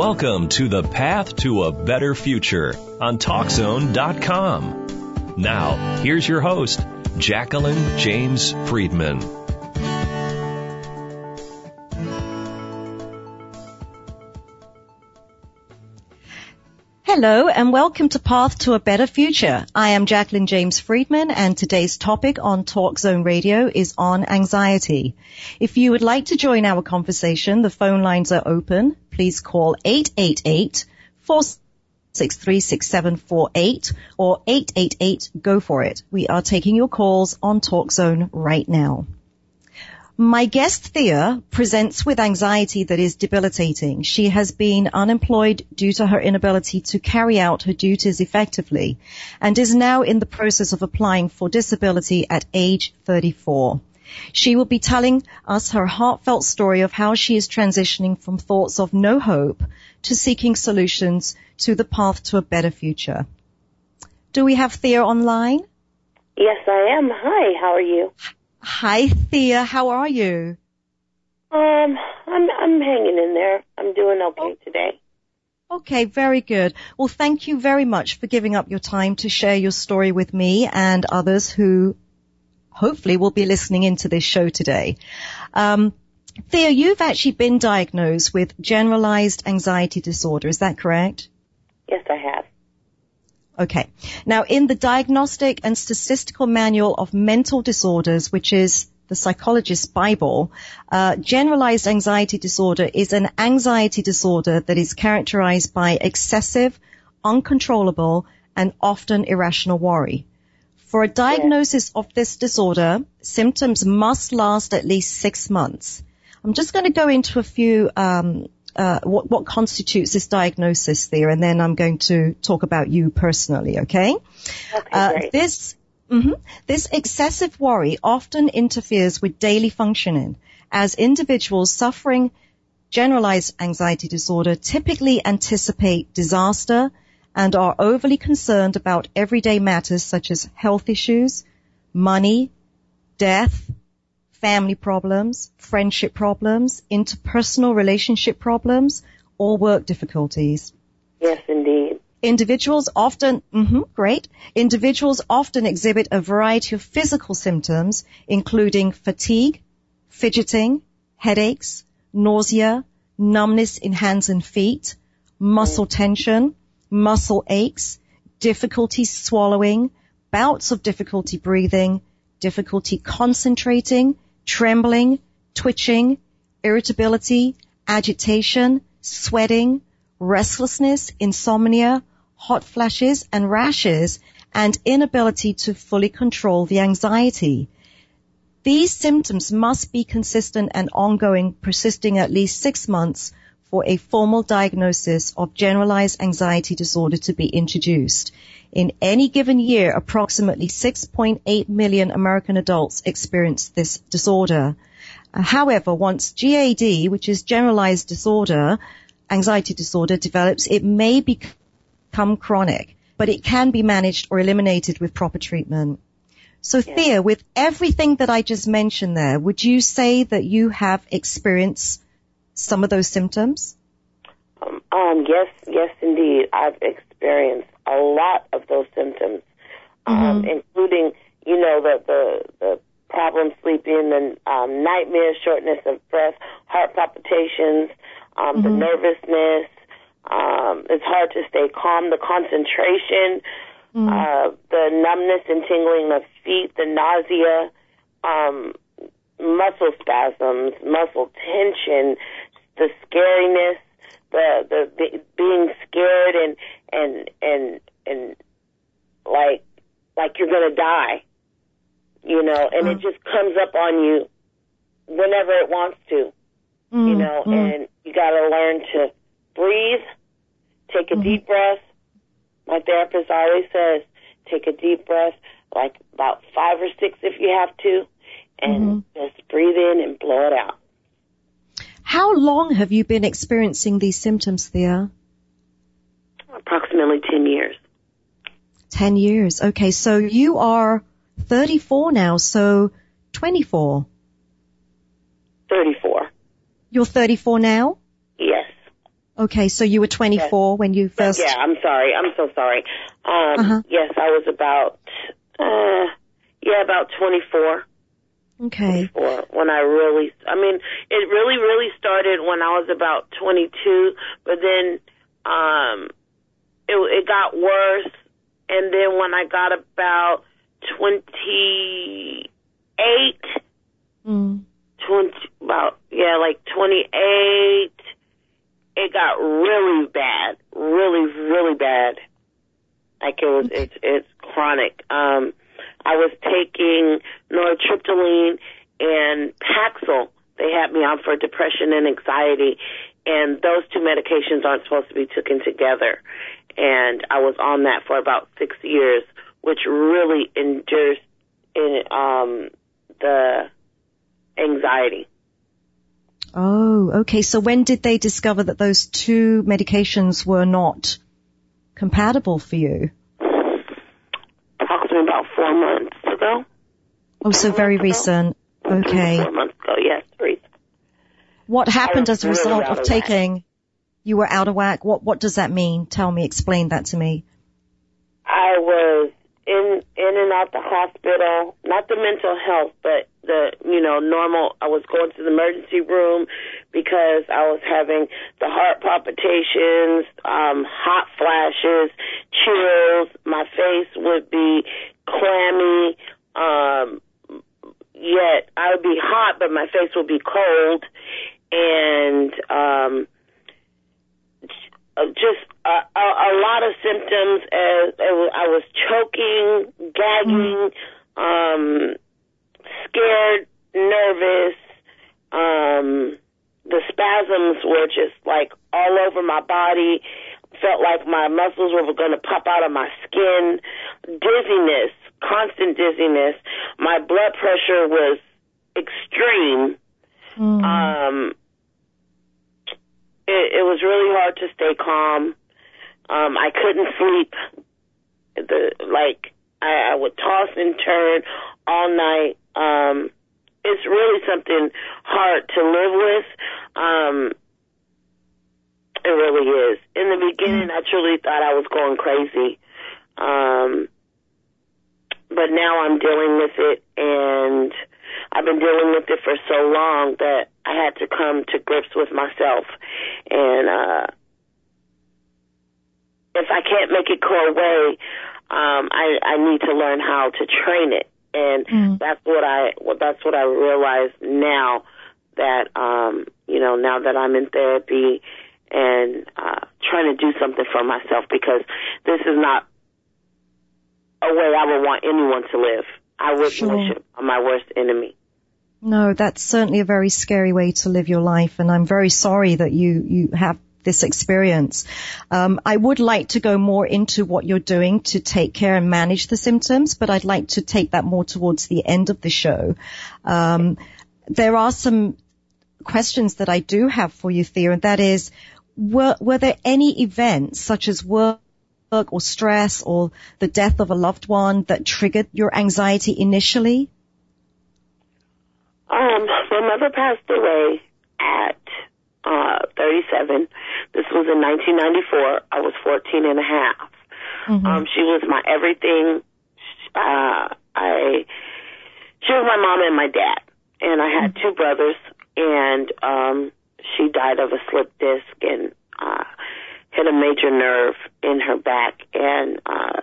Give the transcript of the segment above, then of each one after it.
Welcome to the path to a better future on TalkZone.com. Now, here's your host, Jacqueline James Friedman. Hello and welcome to Path to a Better Future. I am Jacqueline James Friedman and today's topic on Talk Zone Radio is on anxiety. If you would like to join our conversation, the phone lines are open. Please call 888 463 or 888 go for it. We are taking your calls on Talk Zone right now. My guest Thea presents with anxiety that is debilitating. She has been unemployed due to her inability to carry out her duties effectively and is now in the process of applying for disability at age 34. She will be telling us her heartfelt story of how she is transitioning from thoughts of no hope to seeking solutions to the path to a better future. Do we have Thea online? Yes, I am. Hi, how are you? Hi, Thea. How are you? Um, I'm I'm hanging in there. I'm doing okay oh. today. Okay, very good. Well, thank you very much for giving up your time to share your story with me and others who hopefully will be listening into this show today. Um, Thea, you've actually been diagnosed with generalized anxiety disorder. Is that correct? Yes, I have. Okay. Now, in the Diagnostic and Statistical Manual of Mental Disorders, which is the psychologist's Bible, uh, generalized anxiety disorder is an anxiety disorder that is characterized by excessive, uncontrollable, and often irrational worry. For a diagnosis of this disorder, symptoms must last at least six months. I'm just going to go into a few um, uh, what, what constitutes this diagnosis there, and then I'm going to talk about you personally. Okay. Okay. Uh, this mm-hmm, this excessive worry often interferes with daily functioning, as individuals suffering generalized anxiety disorder typically anticipate disaster and are overly concerned about everyday matters such as health issues, money, death, family problems, friendship problems, interpersonal relationship problems, or work difficulties. Yes, indeed. Individuals often, mm-hmm, great. Individuals often exhibit a variety of physical symptoms, including fatigue, fidgeting, headaches, nausea, numbness in hands and feet, muscle tension, muscle aches, difficulty swallowing, bouts of difficulty breathing, difficulty concentrating, trembling, twitching, irritability, agitation, sweating, restlessness, insomnia, hot flashes and rashes, and inability to fully control the anxiety. These symptoms must be consistent and ongoing, persisting at least six months for a formal diagnosis of generalized anxiety disorder to be introduced. In any given year, approximately 6.8 million American adults experience this disorder. However, once GAD, which is generalized disorder, anxiety disorder develops, it may become chronic, but it can be managed or eliminated with proper treatment. So yeah. Thea, with everything that I just mentioned there, would you say that you have experienced some of those symptoms? Um, um, yes, yes, indeed. I've experienced a lot of those symptoms, um, mm-hmm. um, including, you know, the, the, the problem sleeping, the um, nightmares, shortness of breath, heart palpitations, um, mm-hmm. the nervousness. Um, it's hard to stay calm. The concentration, mm-hmm. uh, the numbness and tingling of feet, the nausea, um, muscle spasms, muscle tension, the scariness, the the, the being scared and and and and like like you're gonna die, you know, and mm. it just comes up on you whenever it wants to, mm. you know, mm. and you got to learn to breathe, take a mm-hmm. deep breath. My therapist always says, take a deep breath, like about five or six if you have to, and mm-hmm. just breathe in and blow it out. How long have you been experiencing these symptoms, Thea? Approximately 10 years. 10 years. Okay, so you are 34 now, so 24. 34. You're 34 now? Yes. Okay, so you were 24 when you first. Yeah, I'm sorry. I'm so sorry. Um, Uh-huh. Yes, I was about, uh, yeah, about 24. Okay. for when I really, I mean, it really, really started when I was about 22, but then, um, it, it got worse. And then when I got about 28, Mm. 20, about, yeah, like 28, it got really bad, really, really bad. Like it was, it's, it's chronic. Um, I was taking nortriptyline and Paxil. They had me on for depression and anxiety, and those two medications aren't supposed to be taken together. And I was on that for about six years, which really induced in um, the anxiety. Oh, okay. So when did they discover that those two medications were not compatible for you? Approximately about four months ago. Oh, so very recent. Okay. Four months ago, yes, three. What happened as a result of of taking? You were out of whack. What What does that mean? Tell me. Explain that to me. I was in in and out the hospital, not the mental health, but the you know normal. I was going to the emergency room because I was having the heart palpitations, um, hot flashes, chills. My face would be clammy. Um, yet I would be hot, but my face would be cold, and um, uh, just a, a, a lot of symptoms. As I was choking, gagging, um, scared, nervous. Um, the spasms were just like all over my body. Felt like my muscles were going to pop out of my skin. Dizziness, constant dizziness. My blood pressure was extreme. Mm. Um, it, it was really hard to stay calm. Um, I couldn't sleep. The like I, I would toss and turn all night. Um, it's really something hard to live with. Um, it really is. In the beginning, I truly thought I was going crazy. Um, but now I'm dealing with it, and I've been dealing with it for so long that I had to come to grips with myself. And uh, if I can't make it go away, um, I, I need to learn how to train it. And Mm. that's what I well, that's what I realize now that um, you know now that I'm in therapy and uh, trying to do something for myself because this is not a way I would want anyone to live. I wouldn't Sure. wish it on my worst enemy. No, that's certainly a very scary way to live your life, and I'm very sorry that you you have this experience. Um, I would like to go more into what you're doing to take care and manage the symptoms, but I'd like to take that more towards the end of the show. Um, there are some questions that I do have for you, Thea, and that is, were were there any events such as work or stress or the death of a loved one that triggered your anxiety initially? Um, my mother passed away at uh 37. This was in 1994. I was 14 and a half. Mhm. Um, she was my everything. Uh, I, she was my mom and my dad, and I had two brothers, and um, she died of a slip disc and uh, hit a major nerve in her back, and uh,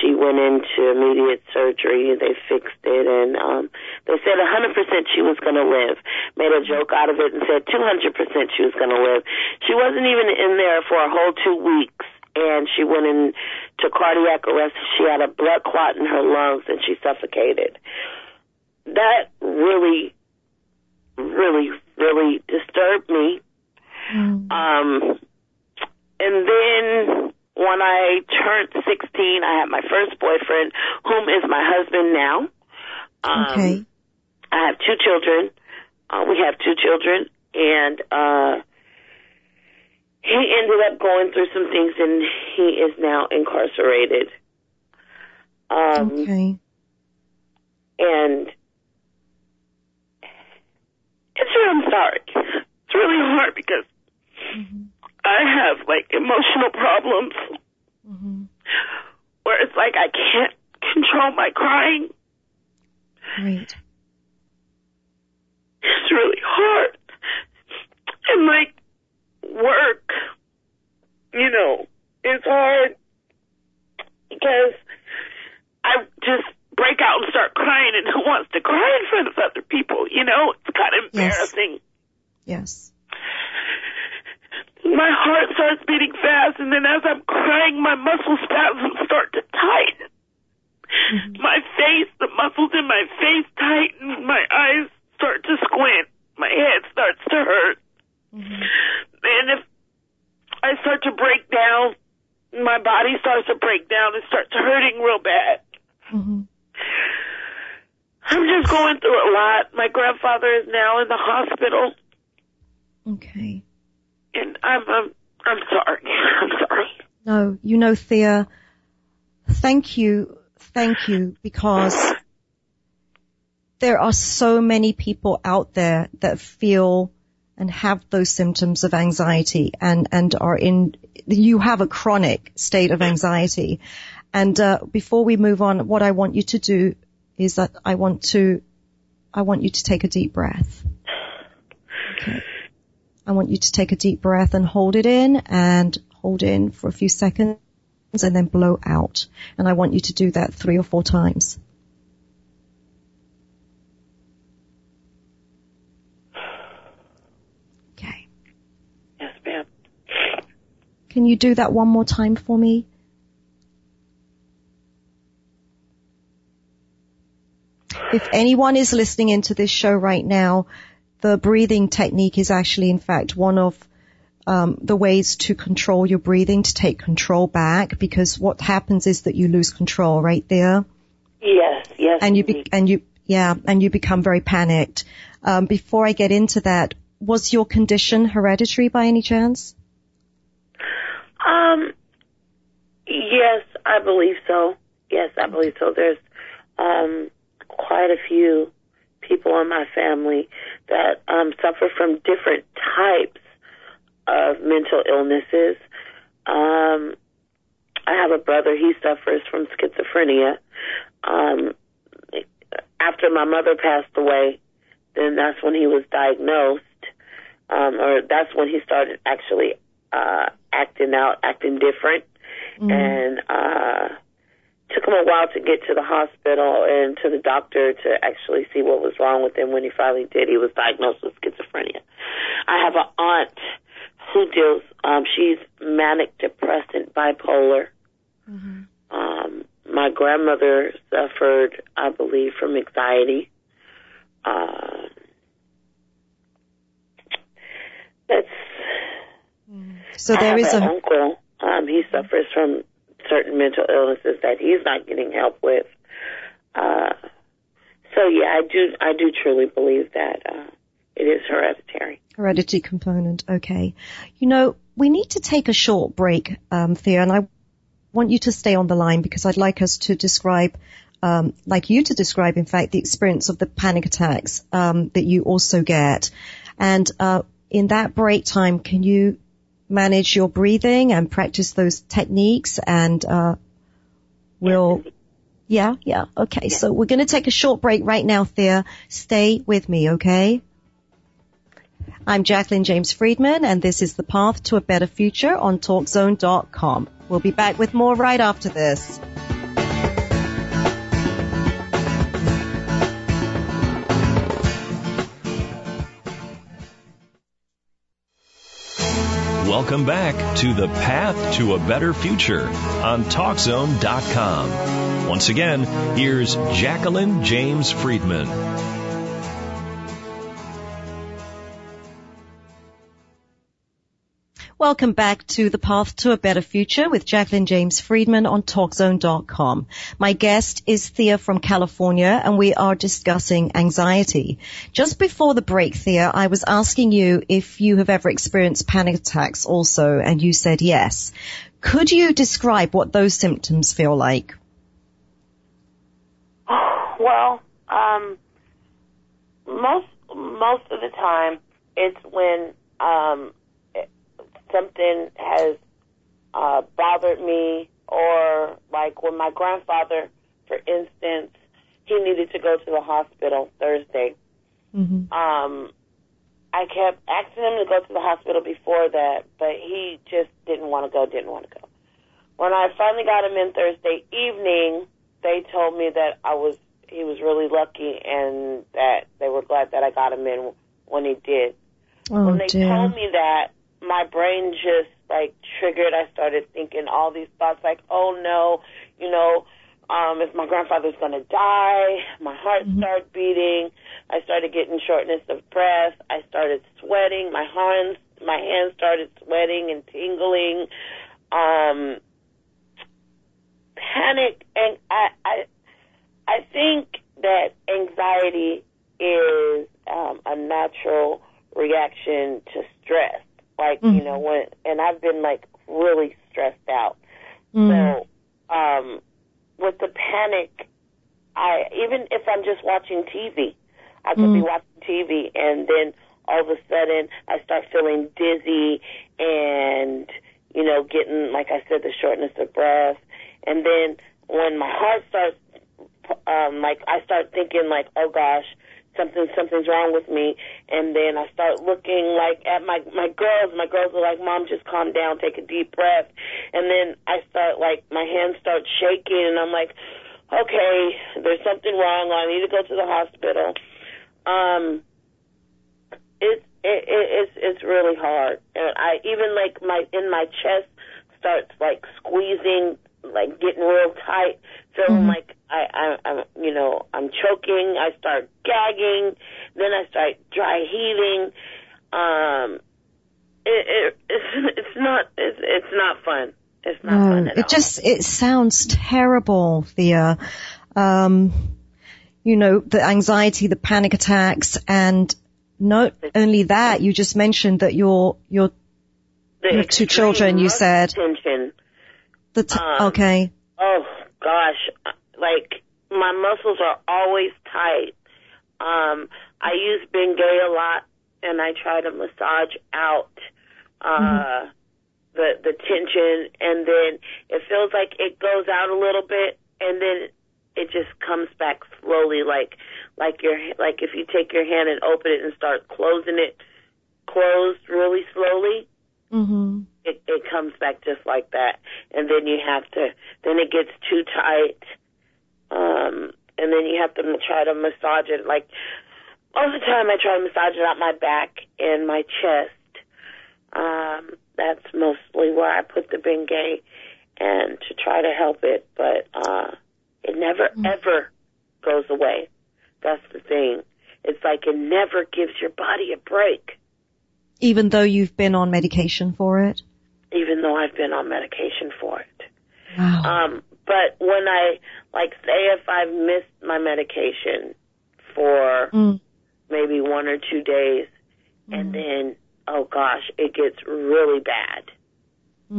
she went into immediate surgery. They fixed it, and um, they said 100% she was going to live. Made a joke out of it and said 200% she was going to live. She wasn't even in there for a whole two weeks, and she went into cardiac arrest. She had a blood clot in her lungs, and she suffocated. That really, really, really disturbed me. Mm. Um, and then when I turned 16, I had my first boyfriend, whom is my husband now. Um, Okay. I have two children. Uh, we have two children, and uh, he ended up going through some things, and he is now incarcerated. Um, Okay. and it's really I'm sorry. It's really hard because I have like emotional problems hmm where it's like I can't control my crying. Right. It's really hard. And like work, you know, is hard because I just break out and start crying and who wants to cry in front of other people, you know? It's kind of embarrassing. Yes. Yes. My heart starts beating fast and then as I'm crying my muscle spasms start to tighten. Mhm. My face, the muscles in my face tighten, my eyes start to squint, my head starts to hurt. Mhm. And if I start to break down, my body starts to break down and starts hurting real bad. Mhm. I'm just going through a lot. My grandfather is now in the hospital, Okay. And I'm I'm I'm sorry. I'm sorry. No, you know, Thea, thank you, thank you, because there are so many people out there that feel and have those symptoms of anxiety and, and are in, you have a chronic state of anxiety. And, uh, before we move on, what I want you to do is that I want to, I want you to take a deep breath. I want you to take a deep breath and hold it in and hold in for a few seconds and then blow out. And I want you to do that three or four times. Okay. Yes, ma'am. Can you do that one more time for me? If anyone is listening into this show right now, the breathing technique is actually in fact one of um, the ways to control your breathing, to take control back, because what happens is that you lose control right there, Yes, yes. and you be- and you yeah, and you become very panicked. Um, before I get into that, was your condition hereditary by any chance? Um, yes, I believe so. Yes, I believe so. There's um, quite a few people in my family that um, suffer from different types of mental illnesses. Um, I have a brother, he suffers from schizophrenia. Um, after my mother passed away, then that's when he was diagnosed, um, or that's when he started actually uh, acting out, acting different, and uh, took him a while to get to the hospital and to the doctor to actually see what was wrong with him. When he finally did, he was diagnosed with schizophrenia. I have an aunt who deals. Um, she's manic depressant bipolar. Um, my grandmother suffered, I believe, from anxiety. Um, that's So I there is an a uncle. Um, he suffers from certain mental illnesses that he's not getting help with. Uh, so yeah, I do. I do truly believe that uh, it is hereditary. heredity component. Okay. You know, we need to take a short break, um, Thea, and I want you to stay on the line because I'd like us to describe, um, like you to describe, in fact, the experience of the panic attacks um, that you also get. And uh, in that break time, can you manage your breathing and practice those techniques? And uh, we'll, yeah, yeah, okay. So we're going to take a short break right now, Thea. Stay with me, okay? I'm Jacqueline James Friedman, and this is The Path to a Better Future on TalkZone.com. We'll be back with more right after this. Welcome back to the Path to a Better Future on TalkZone.com. Once again, here's Jacqueline James Friedman. Welcome back to The Path to a Better Future with Jacqueline James Friedman on TalkZone.com. My guest is Thea from California and we are discussing anxiety. Just before the break, Thea, I was asking you if you have ever experienced panic attacks also and you said yes. Could you describe what those symptoms feel like? Well, um, most most of the time, it's when um, something has uh, bothered me, or like when my grandfather, for instance, he needed to go to the hospital Thursday. Mm-hmm. Um, I kept asking him to go to the hospital before that, but he just didn't want to go, didn't want to go. When I finally got him in Thursday evening, they told me that I was he was really lucky and that they were glad that I got him in when he did. Oh when they dear. told me that, my brain just like triggered. I started thinking all these thoughts like, oh no, you know, um, if my grandfather's gonna die, my heart Mhm. started beating. I started getting shortness of breath. I started sweating. My hands, my hands started sweating and tingling. Um, panic and I, I, I think that anxiety is um, a natural reaction to stress. Like you Mhm. know when, and I've been like really stressed out. Mm. So, um, with the panic, I even if I'm just watching TV, I could be Mm. watching TV and then all of a sudden I start feeling dizzy and you know getting like I said the shortness of breath, and then when my heart starts, um, like I start thinking like oh gosh. Something, something's wrong with me, and then I start looking like at my my girls. My girls are like, "Mom, just calm down, take a deep breath." And then I start like my hands start shaking, and I'm like, okay, there's something wrong. I need to go to the hospital. Um, it's it, it, it's it's really hard, and I even like my in my chest starts like squeezing, like getting real tight, feeling Mhm. like I, I I'm you know I'm choking. I start gagging, then I start dry heaving. Um, it, it it's it's not it's it's not fun. It's not No, fun at it all. just it sounds terrible, Thea. Um, you know, the anxiety, the panic attacks, and not only that, you just mentioned that your your The You have two children, you said. Tension. the t- Um, okay. Oh gosh, like my muscles are always tight. Um, I use Bengay a lot, and I try to massage out uh, Mm-hmm. the the tension, and then it feels like it goes out a little bit, and then it just comes back slowly, like like your like if you take your hand and open it and start closing it closed really slowly Mhm. it, it comes back just like that. And then you have to, then it gets too tight. Um, and then you have to try to massage it. Like, all the time I try to massage it out my back and my chest. Um, that's mostly where I put the Bengay and to try to help it. But, uh, it never ever goes away. That's the thing. It's like it never gives your body a break. Even though you've been on medication for it. even though I've been on medication for it. Wow. Um, but when I, like, say if I've missed my medication for Mm. maybe one or two days, and then, oh gosh, it gets really bad.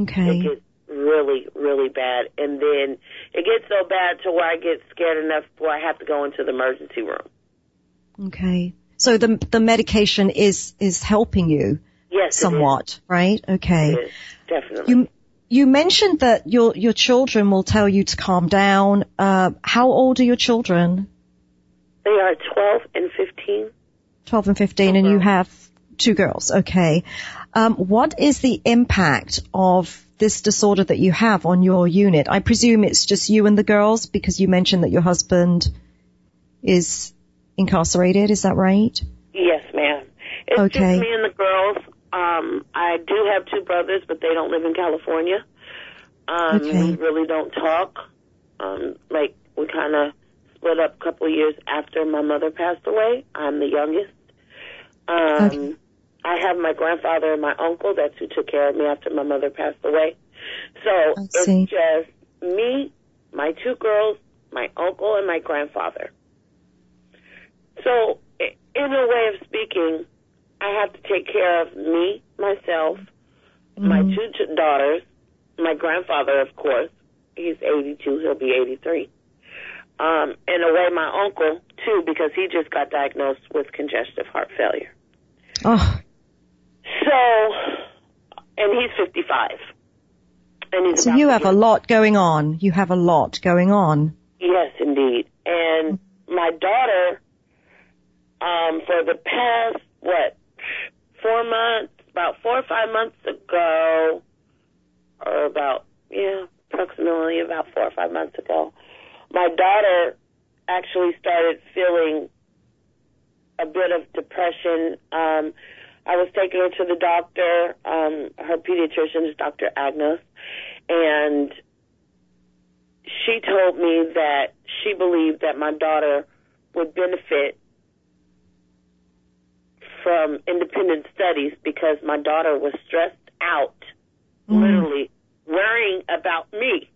Okay. It gets really, really bad. And then it gets so bad to where I get scared enough where I have to go into the emergency room. Okay. So the the medication is is helping you Yes, somewhat, right? Okay. Definitely. You you mentioned that your your children will tell you to calm down. Uh, how old are your children? they are 12 and 15. Twelve and fifteen, and you have two girls. Okay. Um, what is the impact of this disorder that you have on your unit? I presume it's just you and the girls because you mentioned that your husband is incarcerated. Is that right? Yes, ma'am. It's Okay. just me and the girls. Um, I do have two brothers, but they don't live in California. Um, Okay. We really don't talk. Um, like we kind of split up a couple of years after my mother passed away. I'm the youngest. Um, Okay. I have my grandfather and my uncle. That's who took care of me after my mother passed away. So it's just me, my two girls, my uncle, and my grandfather. So, in a way of speaking, I have to take care of me, myself, my Mhm. two t- daughters, my grandfather, of course. He's 82. He'll be 83. Um, in a way, my uncle too, because he just got diagnosed with congestive heart failure. Oh, So, and he's 55. And he's so you have a lot going on. You have a lot going on. Yes, indeed. And my daughter, um, for the past what four months, about four or five months ago, or about yeah, approximately about four or five months ago, my daughter actually started feeling a bit of depression. Um, I was taking her to the doctor. Um, her pediatrician is Dr. Agnes, and she told me that she believed that my daughter would benefit from independent studies because my daughter was stressed out, literally worrying about me.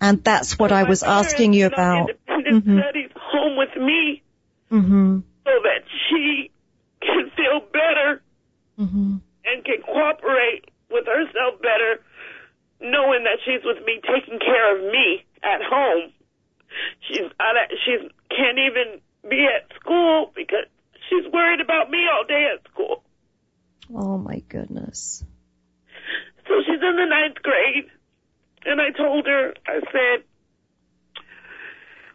And that's what I was asking you about. Independent Mhm. studies home with me Mhm. so that she can feel better Mhm. and can cooperate with herself better, knowing that she's with me, taking care of me at home. She's out at, she's can't even be at school because she's worried about me all day at school. Oh my goodness. So she's in the ninth grade, and I told her, I said,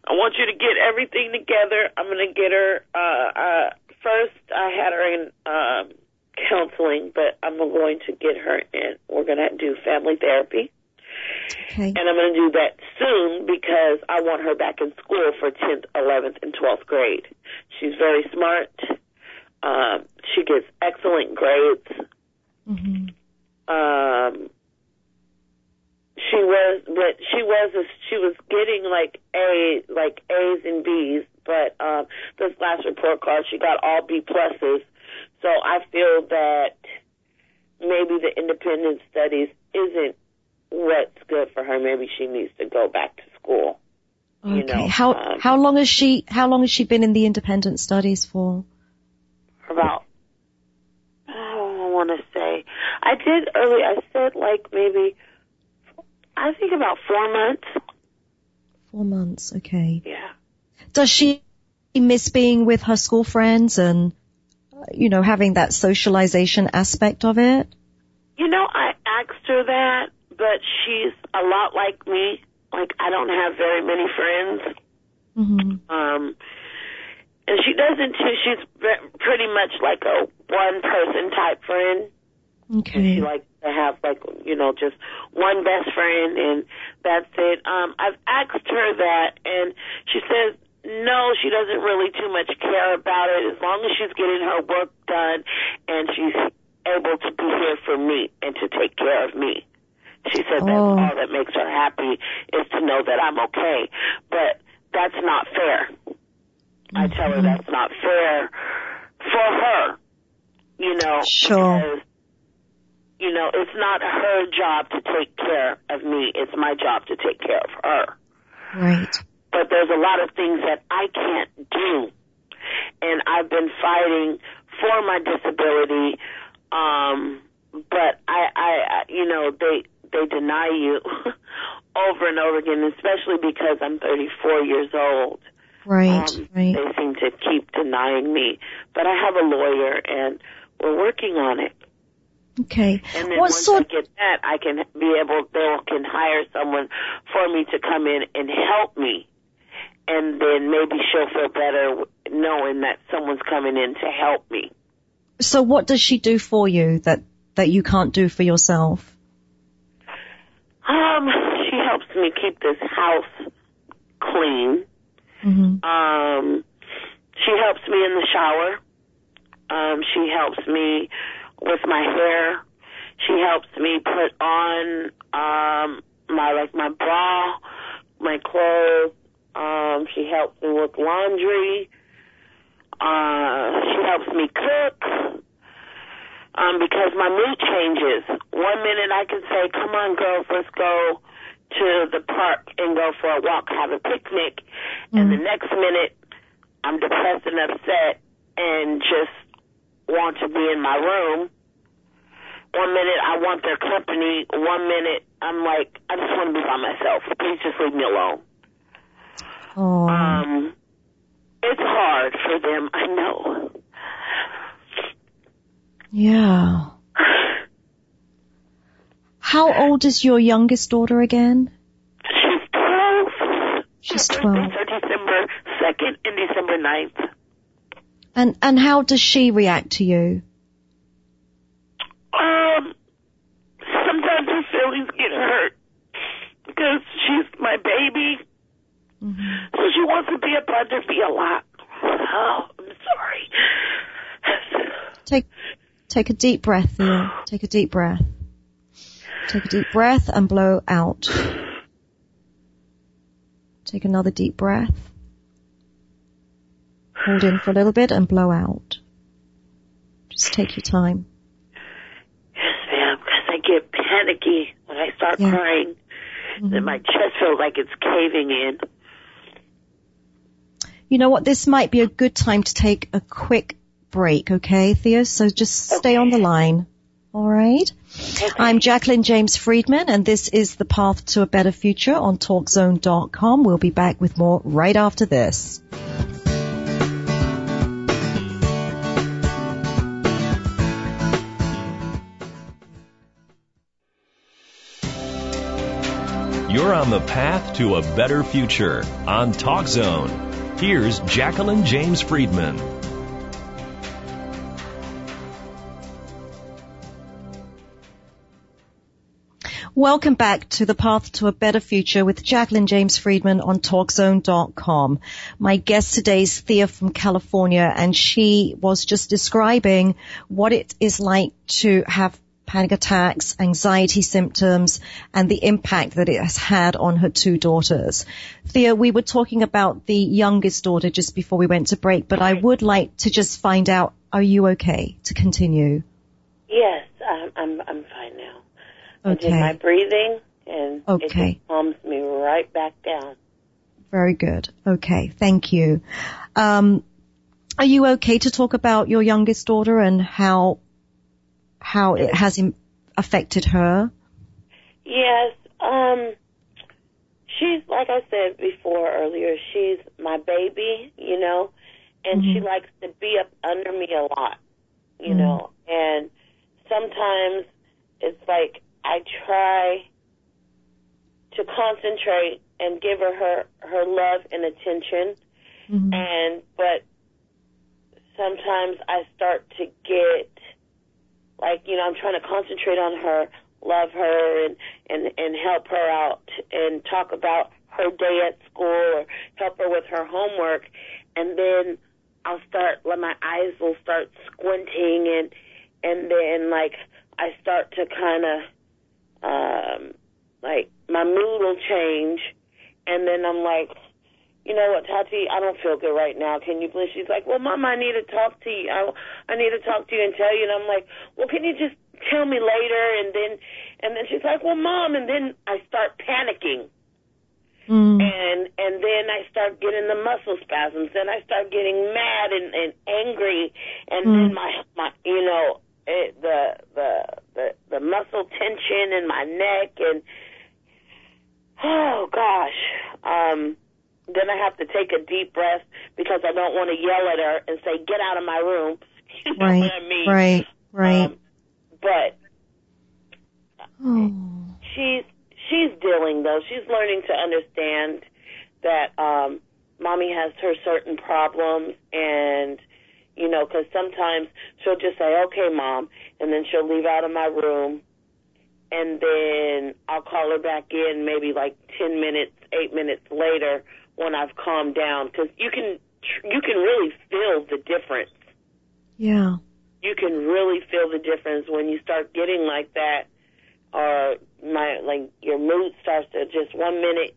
I want you to get everything together. I'm going to get her. Uh, uh, first, I had her in um, counseling, but I'm going to get her in. We're going to do family therapy, Okay. and I'm going to do that soon because I want her back in school for 10th, 11th, and 12th grade. She's very smart. Um, she gets excellent grades Mhm. um she was but she was a, she was getting like a like A's and B's but um this last report card she got all B pluses so I feel that maybe the independent studies isn't what's good for her maybe she needs to go back to school you Okay. know, how um, how long has she how long has she been in the independent studies for? for about oh, I want to say I did early I said like maybe I think about 4 months Four months. Okay. yeah Does she miss being with her school friends and uh, you know having that socialization aspect of it? You know, I asked her that, but she's a lot like me. Like, I don't have very many friends. Mhm. Um, and she doesn't too. She's pretty much like a one person type friend. And Okay. she likes to have like, you know, just one best friend and that's it. Um, I've asked her that and she says no, she doesn't really too much care about it as long as she's getting her work done and she's able to be here for me and to take care of me. She said that's Oh. all that makes her happy is to know that I'm okay. But that's not fair. I tell her Mhm. that's not fair for her. You know, Sure. because you know, it's not her job to take care of me. It's my job to take care of her. Right. But there's a lot of things that I can't do. And I've been fighting for my disability. Um, but I, I, I you know, they, they deny you over and over again, especially because I'm 34 years old. Right. Um, right. They seem to keep denying me. But I have a lawyer and we're working on it. Okay. And then What once sort? I get that, I can be able, they can hire someone for me to come in and help me. And then maybe she'll feel better knowing that someone's coming in to help me. So what does she do for you that that you can't do for yourself? Um, she helps me keep this house clean. hmm Um, she helps me in the shower. Um, she helps me with my hair. She helps me put on um my like my bra, my clothes. Um, she helps me with laundry. Uh, she helps me cook. Um, because my mood changes. One minute I can say, "Come on, girls, let's go to the park and go for a walk, have a picnic," and the next minute I'm depressed and upset and just want to be in my room. One minute I want their company. One minute I'm like, I just want to be by myself. Please just leave me alone. Oh. Um, it's hard for them, I know. Yeah. How old is your youngest daughter again? She's 12. She's Her 12. birthdays December 2nd and December 9th. And, and how does she react to you? Um, sometimes her feelings get hurt because she's my baby. So she wants to be a part of me a lot. Oh, I'm sorry. Take, take a deep breath, Thea. Take a deep breath. Take a deep breath and blow out. Take another deep breath. Hold in for a little bit and blow out. Just take your time. Yes, ma'am, because I get panicky when I start Yeah. crying. Mm-hmm. And my chest feels like it's caving in. You know what? This might be a good time to take a quick break, okay, Thea? So just stay on the line. All right. I'm Jacqueline James Friedman, and this is the Path to a Better Future on TalkZone.com. We'll be back with more right after this. You're on the path to a better future on TalkZone. Here's Jacqueline James Friedman. Welcome back to the Path to a Better Future with Jacqueline James Friedman on TalkZone.com. My guest today is Thea from California and she was just describing what it is like to have panic attacks, anxiety symptoms, and the impact that it has had on her two daughters. Thea, we were talking about the youngest daughter just before we went to break, but I would like to just find out, are you okay to continue? Yes, I'm I'm, I'm fine now. I did Okay. my breathing, and it Okay. just calms me right back down. Very good. Okay. Thank you. Um, are you okay to talk about your youngest daughter and how how it has im- affected her? Yes, um, she's like I said before earlier. She's my baby, you know, and she likes to be up under me a lot, you know, and sometimes it's like I try to concentrate and give her her, her love and attention, mm-hmm. and but sometimes I start to get like you know I'm trying to concentrate on her, love her, and and and help her out, and talk about her day at school or help her with her homework, and then I'll start like my eyes will start squinting, and and then like I start to kind of um like my mood will change, and then I'm like. You know what, Tati? I don't feel good right now. Can you please? She's like, well, Mom, I need to talk to you. I, I need to talk to you and tell you. And I'm like, well, can you just tell me later? And then, and then she's like, well, Mom. And then I start panicking, Mm. and and then I start getting the muscle spasms. Then I start getting mad and, and angry, and then my my you know it, the the the the muscle tension in my neck and oh gosh. Um, then I have to take a deep breath because I don't want to yell at her and say, "Get out of my room." You know Right. what I mean? Right. Right. Um, but oh. she's she's dealing though. She's learning to understand that um, mommy has her certain problems, and you know, because sometimes she'll just say, "Okay, mom," and then she'll leave out of my room, and then I'll call her back in maybe like ten minutes, eight minutes later when I've calmed down, because you can you can really feel the difference Yeah. you can really feel the difference when you start getting like that or my like your mood starts to just one minute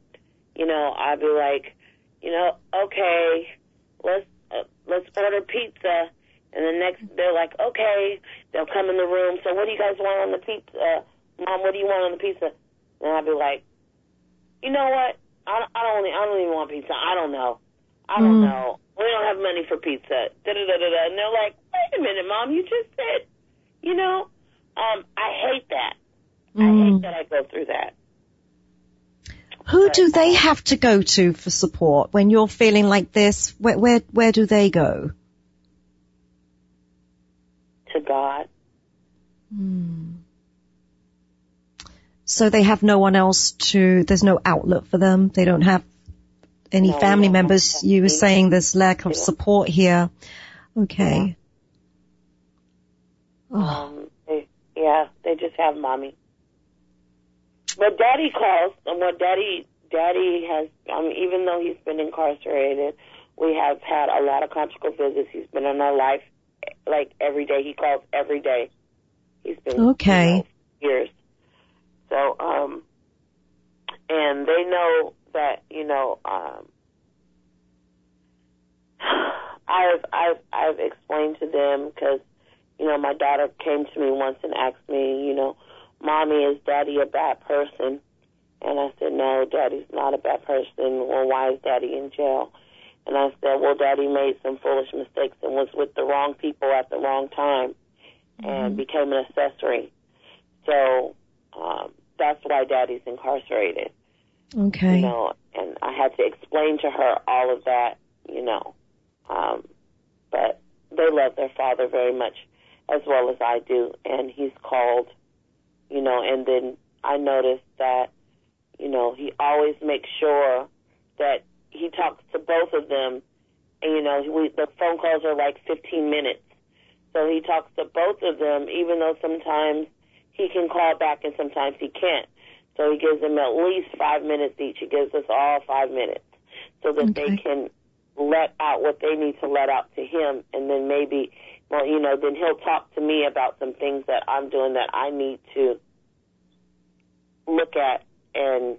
you know i'll be like you know okay let's let's order pizza. And the next they're like okay. They'll come in the room. So what do you guys want on the pizza? Mom what do you want on the pizza? And i'll be like you know what? I, I don't i don't even want pizza. I don't know. I don't Mm. know. We don't have money for pizza. Da da da da da and they're like wait a minute mom. You just said you know um i hate that. I Mm. hate that i go through that Who do they have to go to for support when you're feeling like this? Where where where do they go? to god Hmm. So they have no one else to, there's no outlet for them. They don't have any No, family members. You were saying there's lack of support here. Okay. Oh, Um, they, yeah, they just have mommy. But daddy calls, and what daddy, daddy has, I mean, even though he's been incarcerated, we have had a lot of conjugal visits. He's been in our life, like every day. He calls every day. He's been Okay. you know, years. So, um, and they know that you know, um, I've I've I've explained to them because you know my daughter came to me once and asked me, you know, mommy, is daddy a bad person? And I said, no, daddy's not a bad person. Well, why is daddy in jail? And I said, well, daddy made some foolish mistakes and was with the wrong people at the wrong time and became an accessory. So um, that's why daddy's incarcerated okay. you know, and I had to explain to her all of that, you know. Um, but they love their father very much as well as I do, and he's called, you know, and then I noticed that, you know, he always makes sure that he talks to both of them, and you know, we the phone calls are like 15 minutes, so he talks to both of them, even though sometimes he can call back and sometimes he can't. So he gives them at least five minutes each. He gives us all five minutes so that they can let out what they need to let out to him. And then maybe, well, you know, then he'll talk to me about some things that I'm doing that I need to look at and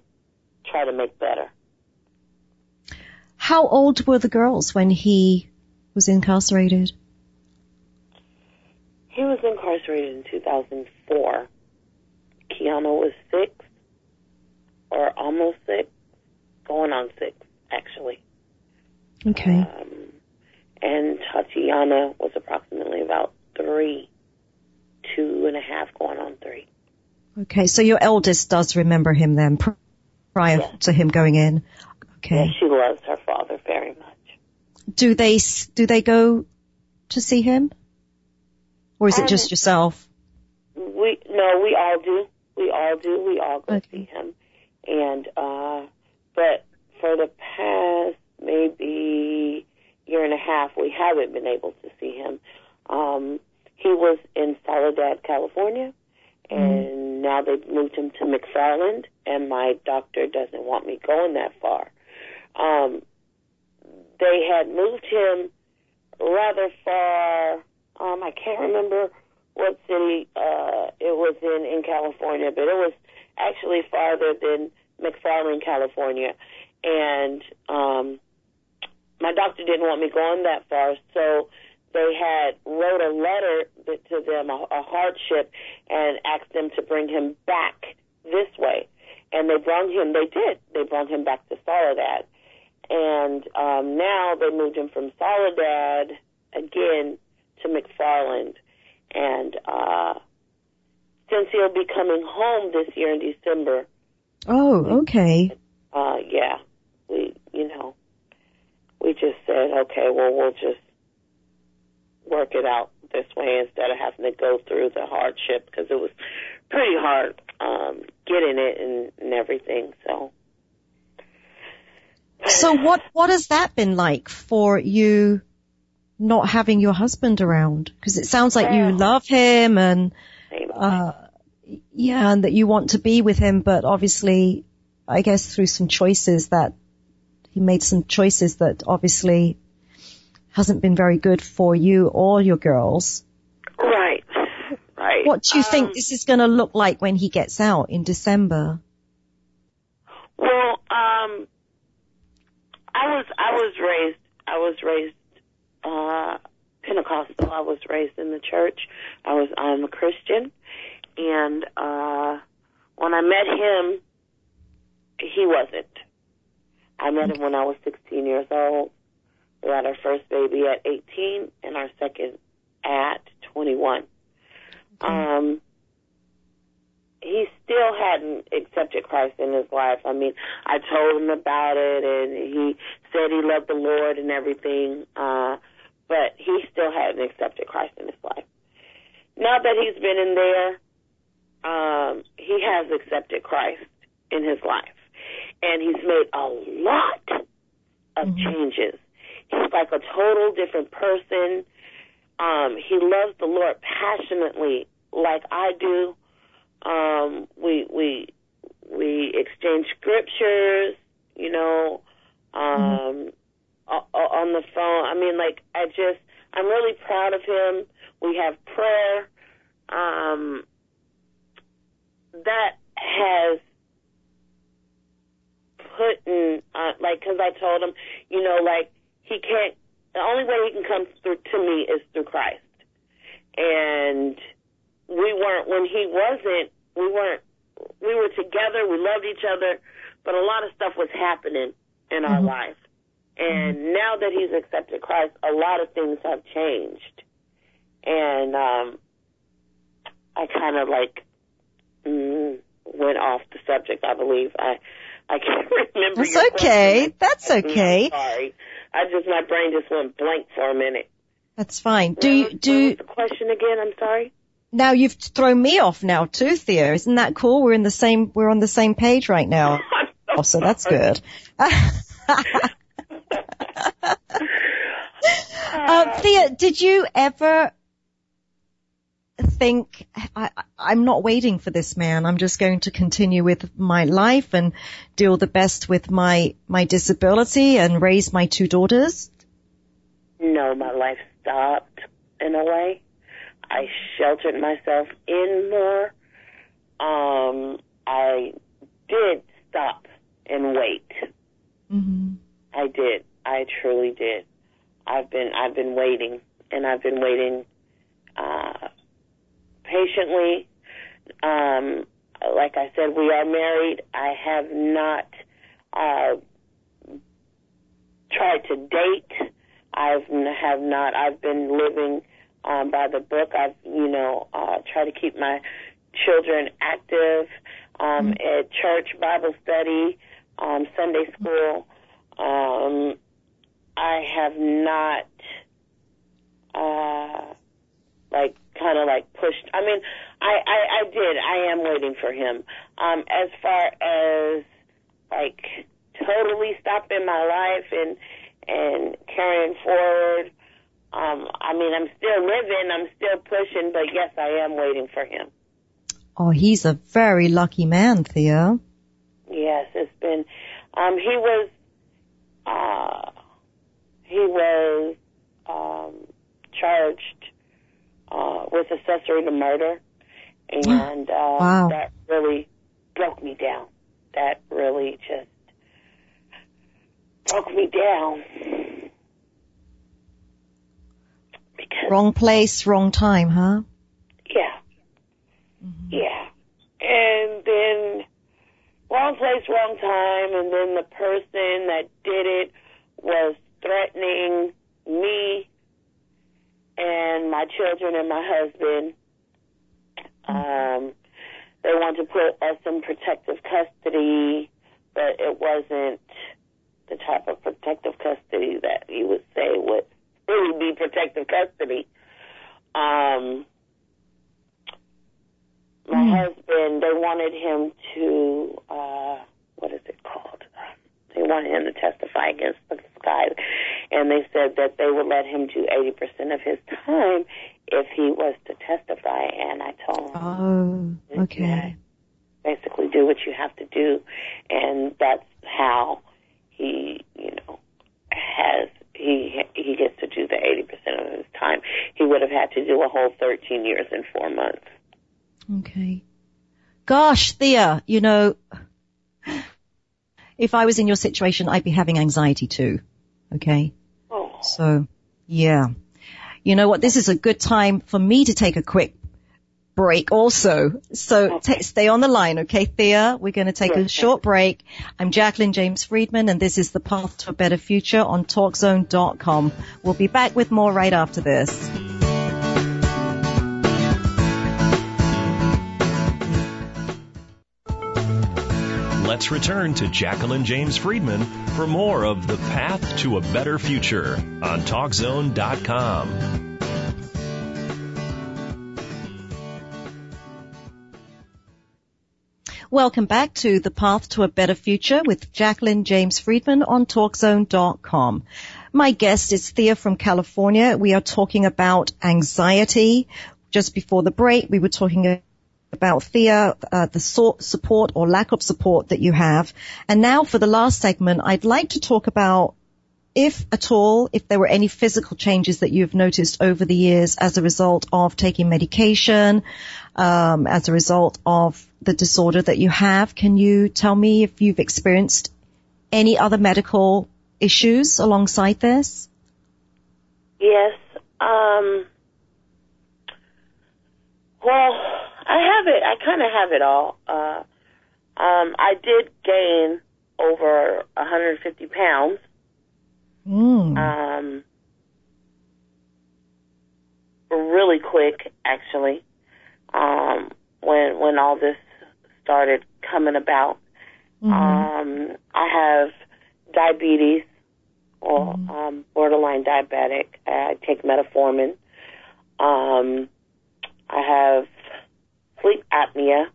try to make better. How old were the girls when he was incarcerated? He was incarcerated in 2004. Kiana was six, or almost six, going on six, actually. Okay. Um, and Tatiana was approximately about three, two and a half, going on three. Okay. So your eldest does remember him then prior Yeah. to him going in. Okay. Yeah, she loves her father very much. Do they, do they go to see him? Or is it Um, just yourself? We no, we all do. We all do. We all go Okay. see him. And uh but for the past maybe year and a half we haven't been able to see him. Um he was in Soledad, California and now they've moved him to McFarland and my doctor doesn't want me going that far. Um they had moved him rather far um I can't remember what city uh it was in in California, but it was actually farther than McFarland, California. And um my doctor didn't want me going that far, so they had wrote a letter to them, a, a hardship, and asked them to bring him back this way. And they brought him. They did. They brought him back to Soledad, and um, now they moved him from Soledad again to McFarland, and uh, since he'll be coming home this year in December, Oh, okay. uh, yeah, we, you know, we just said, okay, well, we'll just work it out this way instead of having to go through the hardship because it was pretty hard um, getting it and, and everything. So, So what, what has that been like for you not having your husband around? Because it sounds like you love him and, uh, yeah, and that you want to be with him, but obviously, I guess through some choices that he made some choices that obviously hasn't been very good for you or your girls. right, right. What do you Um, think this is going to look like when he gets out in December? Well, um, I was I was raised I was raised uh, Pentecostal. I was raised in the church. I was I'm a Christian, and uh, when I met him, he wasn't. I met him when I was 16 years old. We had our first baby at 18 and our second at 21. Um, he still hadn't accepted Christ in his life. I mean, I told him about it, and he said he loved the Lord and everything, uh, but he still hadn't accepted Christ in his life. Now that he's been in there, um, he has accepted Christ in his life. And he's made a lot of mm-hmm. changes. He's like a total different person. Um, he loves the Lord passionately, like I do. Um, we we we exchange scriptures, you know, um, mm-hmm. on the phone. I mean, like I just, I'm really proud of him. We have prayer. Um, that has put in, uh, like, because I told him, you know, like he can't. The only way he can come through to me is through Christ, and we weren't when he wasn't. We weren't. We were together. We loved each other, but a lot of stuff was happening in our mm-hmm. life. And mm-hmm. now that he's accepted Christ, a lot of things have changed. And um, I kind of like mm, went off the subject. I believe I I can't remember. That's okay. Question. That's okay. Sorry, I just my brain just went blank for a minute. That's fine. Do you do the question again? I'm sorry. Now you've thrown me off now too, Thea. Isn't that cool? We're in the same. We're on the same page right now. oh, so that's good. uh, Thea, did you ever think I, I'm not waiting for this man. I'm just going to continue with my life and deal the best with my my disability and raise my two daughters? No, my life stopped in a way. I sheltered myself in more. Um, I did stop and wait. Mm-hmm. I did. I truly did. I've been I've been waiting, and I've been waiting uh, patiently. Um, like I said, we are married. I have not uh, tried to date. I've have not. I've been living um, by the book. I've you know uh, tried to keep my children active um, mm-hmm. at church, Bible study, um, Sunday school. Um, I have not uh, like kind of like pushed. I mean, I, I I did. I am waiting for him. Um, as far as like totally stopping my life and and carrying forward. Um, I mean, I'm still living. I'm still pushing, but yes, I am waiting for him. Oh, he's a very lucky man, Thea. Yes, it's been. Um, he was. Uh, he was um, charged with accessory to murder, and uh, wow. that really broke me down. That really just broke me down. Because, wrong place, wrong time, huh? Yeah. Mm-hmm. Yeah. And then wrong place, wrong time, and then the person that did it was threatening me and my children and my husband. Um, they wanted to put us in protective custody, but it wasn't the type of protective custody that you would say would really be protective custody. Um, my mm. husband, they wanted him to, uh, what is it called? They wanted him to testify against the guy, and they said that they would let him do 80% of his time if he was to testify. And I told him, oh, okay, basically do what you have to do, and that's how he, you know, has he he gets to do the 80% of his time. He would have had to do a whole 13 years and four months. Okay. Gosh, Thea, you know, if I was in your situation, I'd be having anxiety too. Okay. Oh. So, yeah. You know what? This is a good time for me to take a quick break also. So okay. t- stay on the line, okay, Thea? We're going to take a short break. I'm Jacqueline James Friedman and this is the path to a better future on TalkZone.com. We'll be back with more right after this. Let's return to Jacqueline James Friedman for more of The Path to a Better Future on TalkZone.com. Welcome back to The Path to a Better Future with Jacqueline James Friedman on TalkZone.com. My guest is Thea from California. We are talking about anxiety. Just before the break, we were talking about Thea, uh, the support or lack of support that you have. And now for the last segment, I'd like to talk about if at all, if there were any physical changes that you've noticed over the years as a result of taking medication, um, as a result of the disorder that you have, can you tell me if you've experienced any other medical issues alongside this? Yes. Um, well, I have it. I kind of have it all. Uh, um, I did gain over 150 pounds. Mm. Um, really quick, actually. Um, when when all this started coming about, Mm-hmm. um, I have diabetes or Mm-hmm. um, borderline diabetic. I take metformin. Um, I have sleep apnea.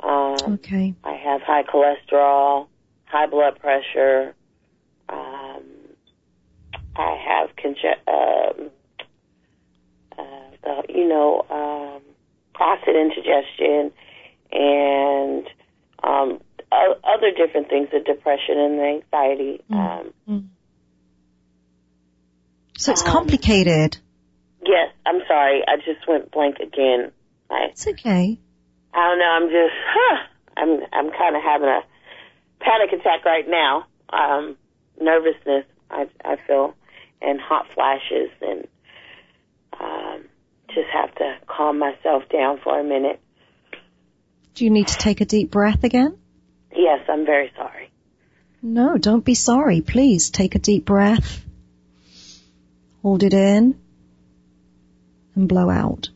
Um, Okay. I have high cholesterol, high blood pressure. Um, I have conge- um, uh, the, you know, um, acid indigestion and um, o- other different things, the depression and the anxiety. Um, Mm. So it's Um, complicated. yes, I'm sorry, I just went blank again. It's okay. I don't know. I'm just, huh, I'm, I'm kind of having a panic attack right now. Um, nervousness, I, I feel, and hot flashes, and um, just have to calm myself down for a minute. Do you need to take a deep breath again? Yes, I'm very sorry. No, don't be sorry. Please take a deep breath. Hold it in and blow out.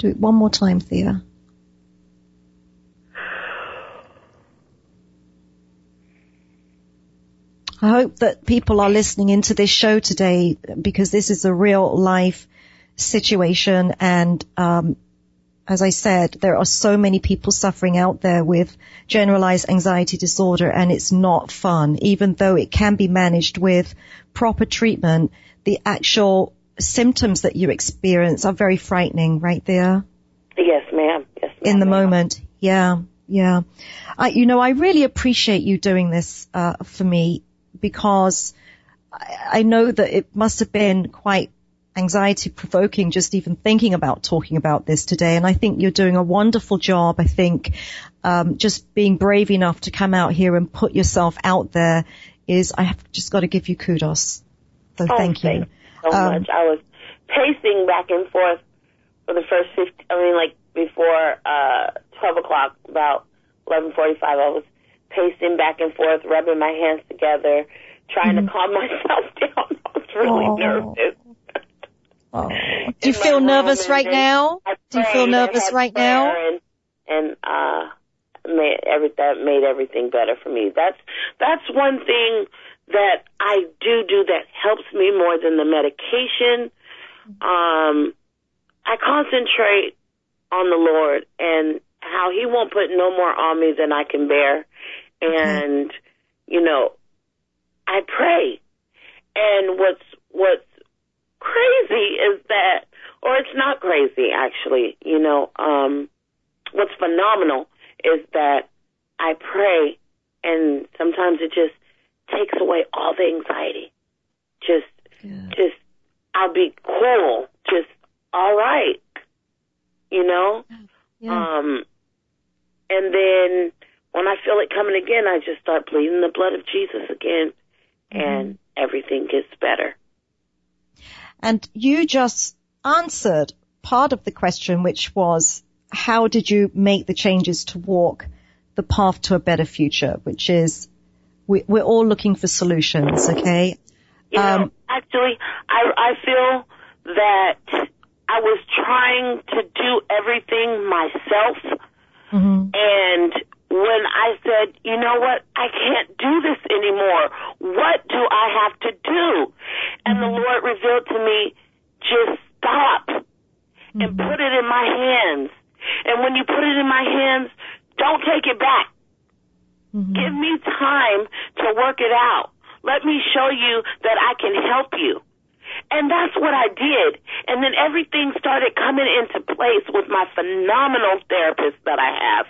Do it one more time, Thea. I hope that people are listening into this show today because this is a real life situation and um, as I said, there are so many people suffering out there with generalized anxiety disorder and it's not fun. Even though it can be managed with proper treatment, the actual symptoms that you experience are very frightening right there Yes, ma'am. Yes, ma'am. in the moment. Yeah, yeah. I, you know, I really appreciate you doing this uh, for me because I, I know that it must have been quite anxiety provoking just even thinking about talking about this today. And I think you're doing a wonderful job. I think um, just being brave enough to come out here and put yourself out there is I have just got to give you kudos. So Oh, thank you. thank so Um, much. I was pacing back and forth for the first 50, I mean, like before uh, 12 o'clock, about 11.45, I was pacing back and forth, rubbing my hands together, trying to calm myself down. I was really Mm-hmm. Oh. nervous. Oh. Do you feel nervous right now? Do you feel nervous right now? And, and uh, made every, that made everything better for me. That's that's one thing that I do do that helps me more than the medication. Um, I concentrate on the Lord and how He won't put no more on me than I can bear, and you know, I pray. And what's what's crazy is that, or it's not crazy actually, you know, um, what's phenomenal is that I pray and sometimes it just takes away all the anxiety. Just, just, I'll be cool. Just, all right. You know? Yeah. Um, and then when I feel it coming again, I just start bleeding the blood of Jesus again and everything gets better. And you just answered part of the question, which was, how did you make the changes to walk the path to a better future? Which is, we, we're all looking for solutions, okay? You know, Um, actually, I I feel that I was trying to do everything myself, hmm and when I said, you know what, I can't do this anymore. What do I have to do? And the Lord revealed to me, just stop and Mm-hmm. put it in my hands. And when you put it in my hands, don't take it back. Mhm. Give me time to work it out. Let me show you that I can help you. And that's what I did. And then everything started coming into place with my phenomenal therapist that I have.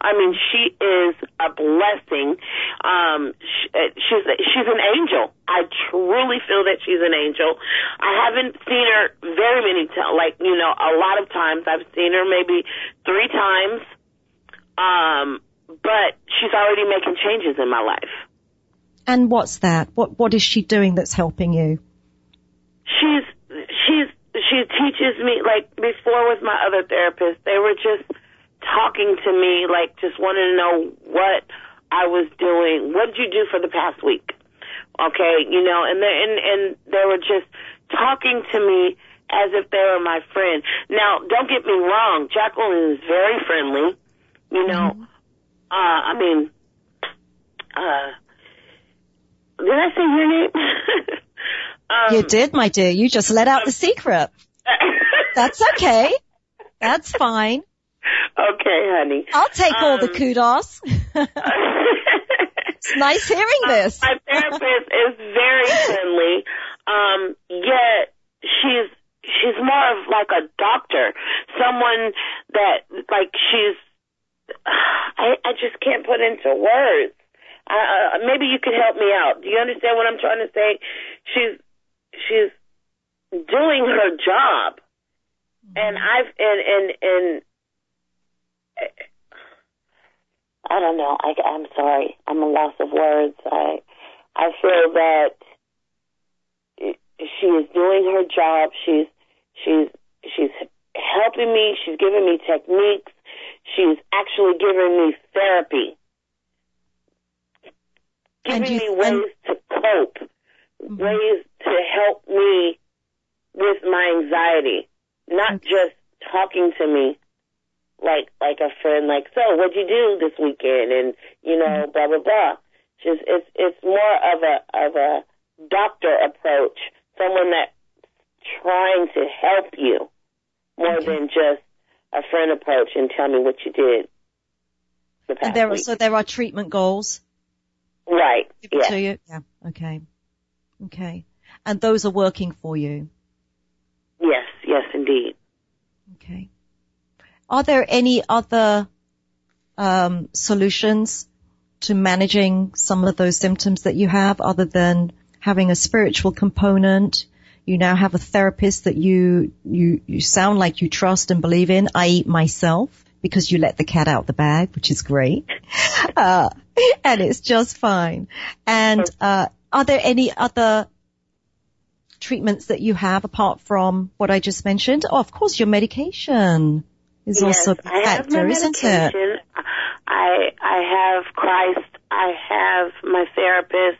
I mean, she is a blessing. Um, sh- uh, she's she's an angel. I truly feel that she's an angel. I haven't seen her very many times. Like you know, a lot of times I've seen her maybe three times. Um, but she's already making changes in my life. And what's that? What What is she doing that's helping you? she's she's she teaches me like before with my other therapist they were just talking to me like just wanted to know what I was doing what did you do for the past week okay you know and they and and they were just talking to me as if they were my friend now don't get me wrong Jacqueline is very friendly you know mm-hmm. Uh I mean uh did I say your name um, You did, my dear. You just let out the secret. That's okay. That's fine. okay, honey. I'll take all the Um, kudos. it's nice hearing this. My therapist is very friendly. Um, yet she's she's more of like a doctor, someone that like she's. I I just can't put into words. Uh, uh, maybe you could help me out. Do you understand what I'm trying to say? She's she's doing her job, and I've and and and I don't know. I, I'm sorry. I'm a loss of words. I I feel that she is doing her job. She's she's she's helping me. She's giving me techniques. She's actually giving me therapy, giving you- me and- ways to cope, Mhm. ways to help me with my anxiety, not Okay. just talking to me like like a friend, like so what'd you do this weekend, and you know blah blah blah. Just it's it's more of a of a doctor approach, someone that's trying to help you more Okay. than just a friend approach and tell me what you did. The there are, so there are treatment goals right, yeah, to you? Yeah. Okay. Okay. And those are working for you. yes, yes, indeed. Okay. Are there any other um, solutions to managing some of those symptoms that you have other than having a spiritual component? You now have a therapist that you, you, you sound like you trust and believe in, i.e. myself, because you let the cat out the bag, which is great. Uh, and it's just fine. And, uh, are there any other treatments that you have apart from what I just mentioned? Oh, of course, your medication is yes, also a factor, isn't it? I I have Christ. I have my therapist.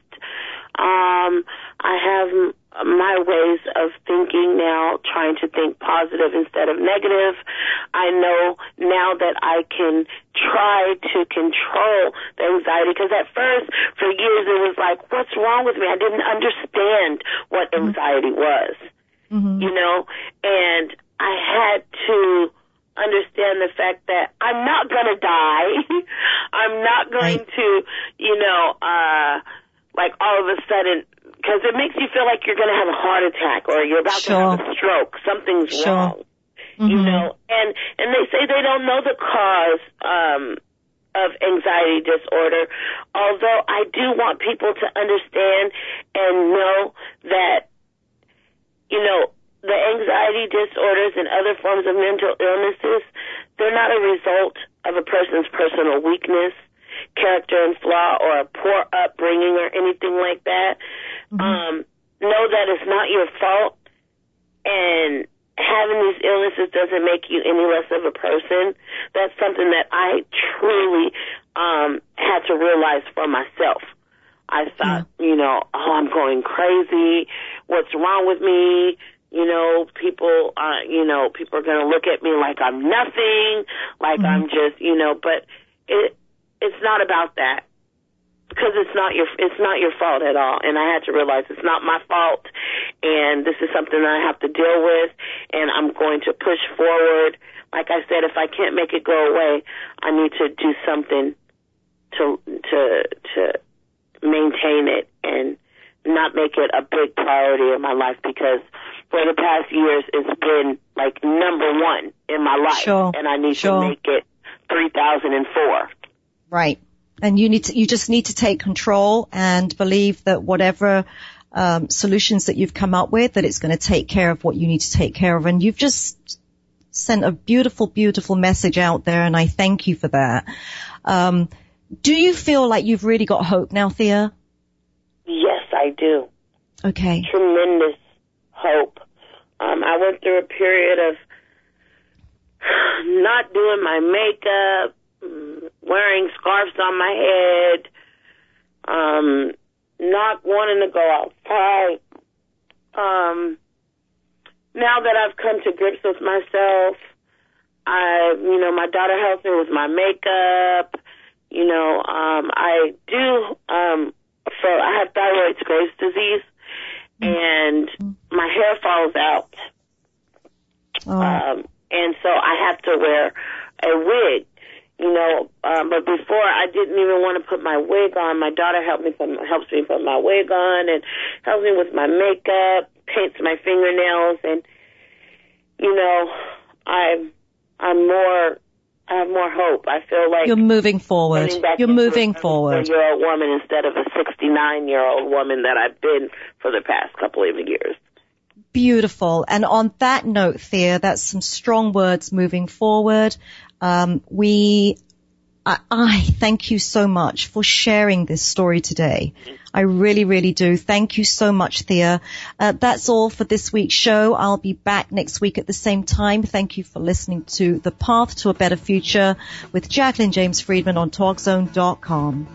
Um, I have my ways of thinking now, trying to think positive instead of negative. I know now that I can try to control the anxiety because at first, for years, it was like, what's wrong with me? I didn't understand what anxiety was hmm you know, and I had to understand the fact that I'm not gonna die. I'm not going Right. to, you know, uh, like all of a sudden, because it makes you feel like you're gonna have a heart attack or you're about Sure. to have a stroke. Something's Sure. wrong, you Mhm. know, and and they say they don't know the cause. Um, of anxiety disorder, although I do want people to understand and know that you know, the anxiety disorders and other forms of mental illnesses, they're not a result of a person's personal weakness, character and flaw, or a poor upbringing or anything like that. Um, know that it's not your fault, and having these illnesses doesn't make you any less of a person. That's something that I truly um, had to realize for myself. I thought, you know, oh, I'm going crazy. What's wrong with me? You know, people, uh, you know, people are going to look at me like I'm nothing, like I'm just, you know, but it, it's not about that. because it's not your it's not your fault at all and i had to realize it's not my fault and this is something that i have to deal with and i'm going to push forward like i said if i can't make it go away i need to do something to to to maintain it and not make it a big priority in my life because for the past years it's been like number one in my life Sure. and i need Sure. to make it 3004 Right. And you need to, you just need to take control and believe that whatever um, solutions that you've come up with, that it's going to take care of what you need to take care of. And you've just sent a beautiful, beautiful message out there, and I thank you for that. Um, do you feel like you've really got hope now, Thea? yes i do Okay. tremendous hope. Um, I went through a period of not doing my makeup, wearing scarves on my head, um, not wanting to go outside. Um, now that I've come to grips with myself, I, you know, my daughter helps me with my makeup. You know, um, I do, um, so I have thyroid Graves disease and my hair falls out. Oh, Um, and so I have to wear a wig, you know. Um, but before I didn't even want to put my wig on. My daughter helped me put, helps me put my wig on and helps me with my makeup, paints my fingernails, and you know, I'm I'm more I have more hope. I feel like you're moving forward. You're moving a forward. year old woman instead of a 69 year old woman that I've been for the past couple of years. Beautiful. And on that note, Thea, that's some strong words moving forward. Um, we, I, I thank you so much for sharing this story today. I really, really do. Thank you so much, Thea. Uh, that's all for this week's show. I'll be back next week at the same time. Thank you for listening to The Path to a Better Future with Jacqueline James Friedman on TalkZone.com.